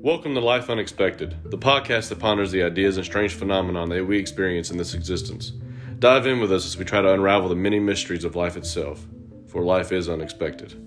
Welcome to Life Unexpected, the podcast that ponders the ideas and strange phenomena that we experience in this existence. Dive in with us as we try to unravel the many mysteries of life itself, for life is unexpected.